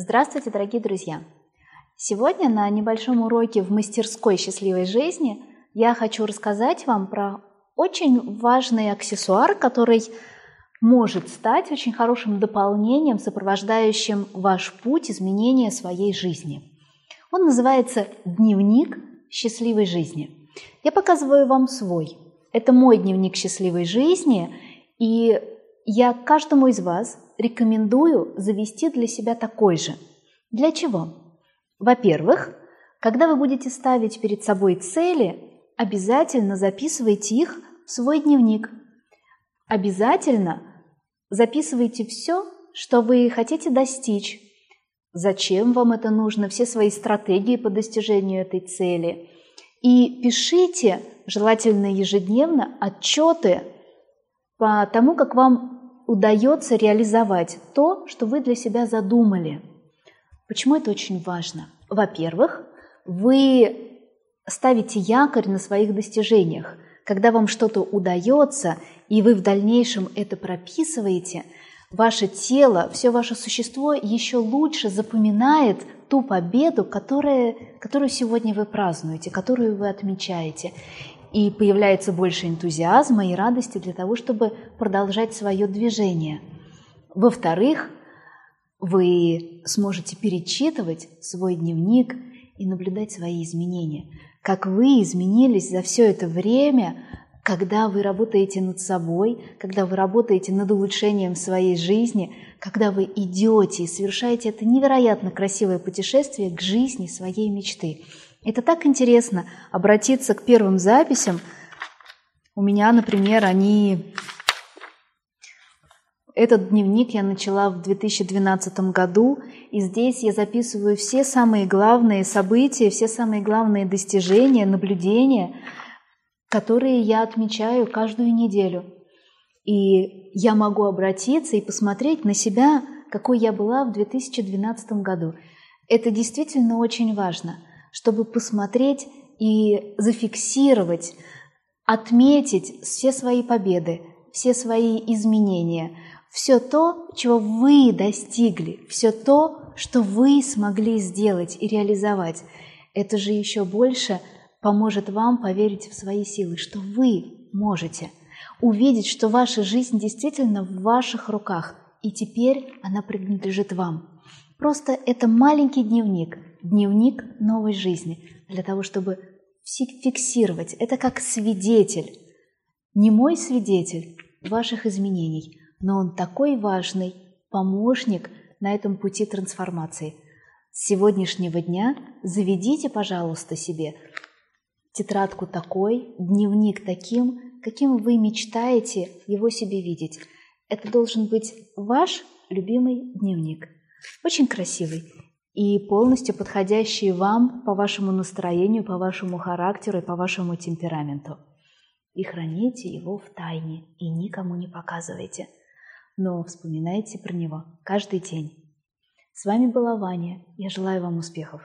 Здравствуйте, дорогие друзья! Сегодня на небольшом уроке в мастерской счастливой жизни я хочу рассказать вам про очень важный аксессуар, который может стать очень хорошим дополнением, сопровождающим ваш путь изменения своей жизни. Он называется «Дневник счастливой жизни». Я показываю вам свой. Это мой дневник счастливой жизни, и я каждому из вас рекомендую завести для себя такой же. Для чего? Во-первых, когда вы будете ставить перед собой цели, обязательно записывайте их в свой дневник. Обязательно записывайте все, что вы хотите достичь, зачем вам это нужно, все свои стратегии по достижению этой цели. И пишите, желательно ежедневно, отчеты по тому, как вам удается реализовать то, что вы для себя задумали. Почему это очень важно? Во-первых, вы ставите якорь на своих достижениях. Когда вам что-то удается, и вы в дальнейшем это прописываете, ваше тело, все ваше существо еще лучше запоминает ту победу, которая, которую сегодня вы празднуете, которую вы отмечаете и появляется больше энтузиазма и радости для того, чтобы продолжать свое движение. Во-вторых, вы сможете перечитывать свой дневник и наблюдать свои изменения. Как вы изменились за все это время, когда вы работаете над собой, когда вы работаете над улучшением своей жизни, когда вы идете и совершаете это невероятно красивое путешествие к жизни своей мечты. Это так интересно обратиться к первым записям. У меня, например, они... Этот дневник я начала в 2012 году, и здесь я записываю все самые главные события, все самые главные достижения, наблюдения, которые я отмечаю каждую неделю. И я могу обратиться и посмотреть на себя, какой я была в 2012 году. Это действительно очень важно – чтобы посмотреть и зафиксировать, отметить все свои победы, все свои изменения, все то, чего вы достигли, все то, что вы смогли сделать и реализовать. Это же еще больше поможет вам поверить в свои силы, что вы можете увидеть, что ваша жизнь действительно в ваших руках, и теперь она принадлежит вам. Просто это маленький дневник, дневник новой жизни, для того, чтобы фиксировать. Это как свидетель. Не мой свидетель ваших изменений, но он такой важный помощник на этом пути трансформации. С сегодняшнего дня заведите, пожалуйста, себе тетрадку такой, дневник таким, каким вы мечтаете его себе видеть. Это должен быть ваш любимый дневник. Очень красивый и полностью подходящий вам по вашему настроению, по вашему характеру и по вашему темпераменту. И храните его в тайне и никому не показывайте. Но вспоминайте про него каждый день. С вами была Ваня. Я желаю вам успехов.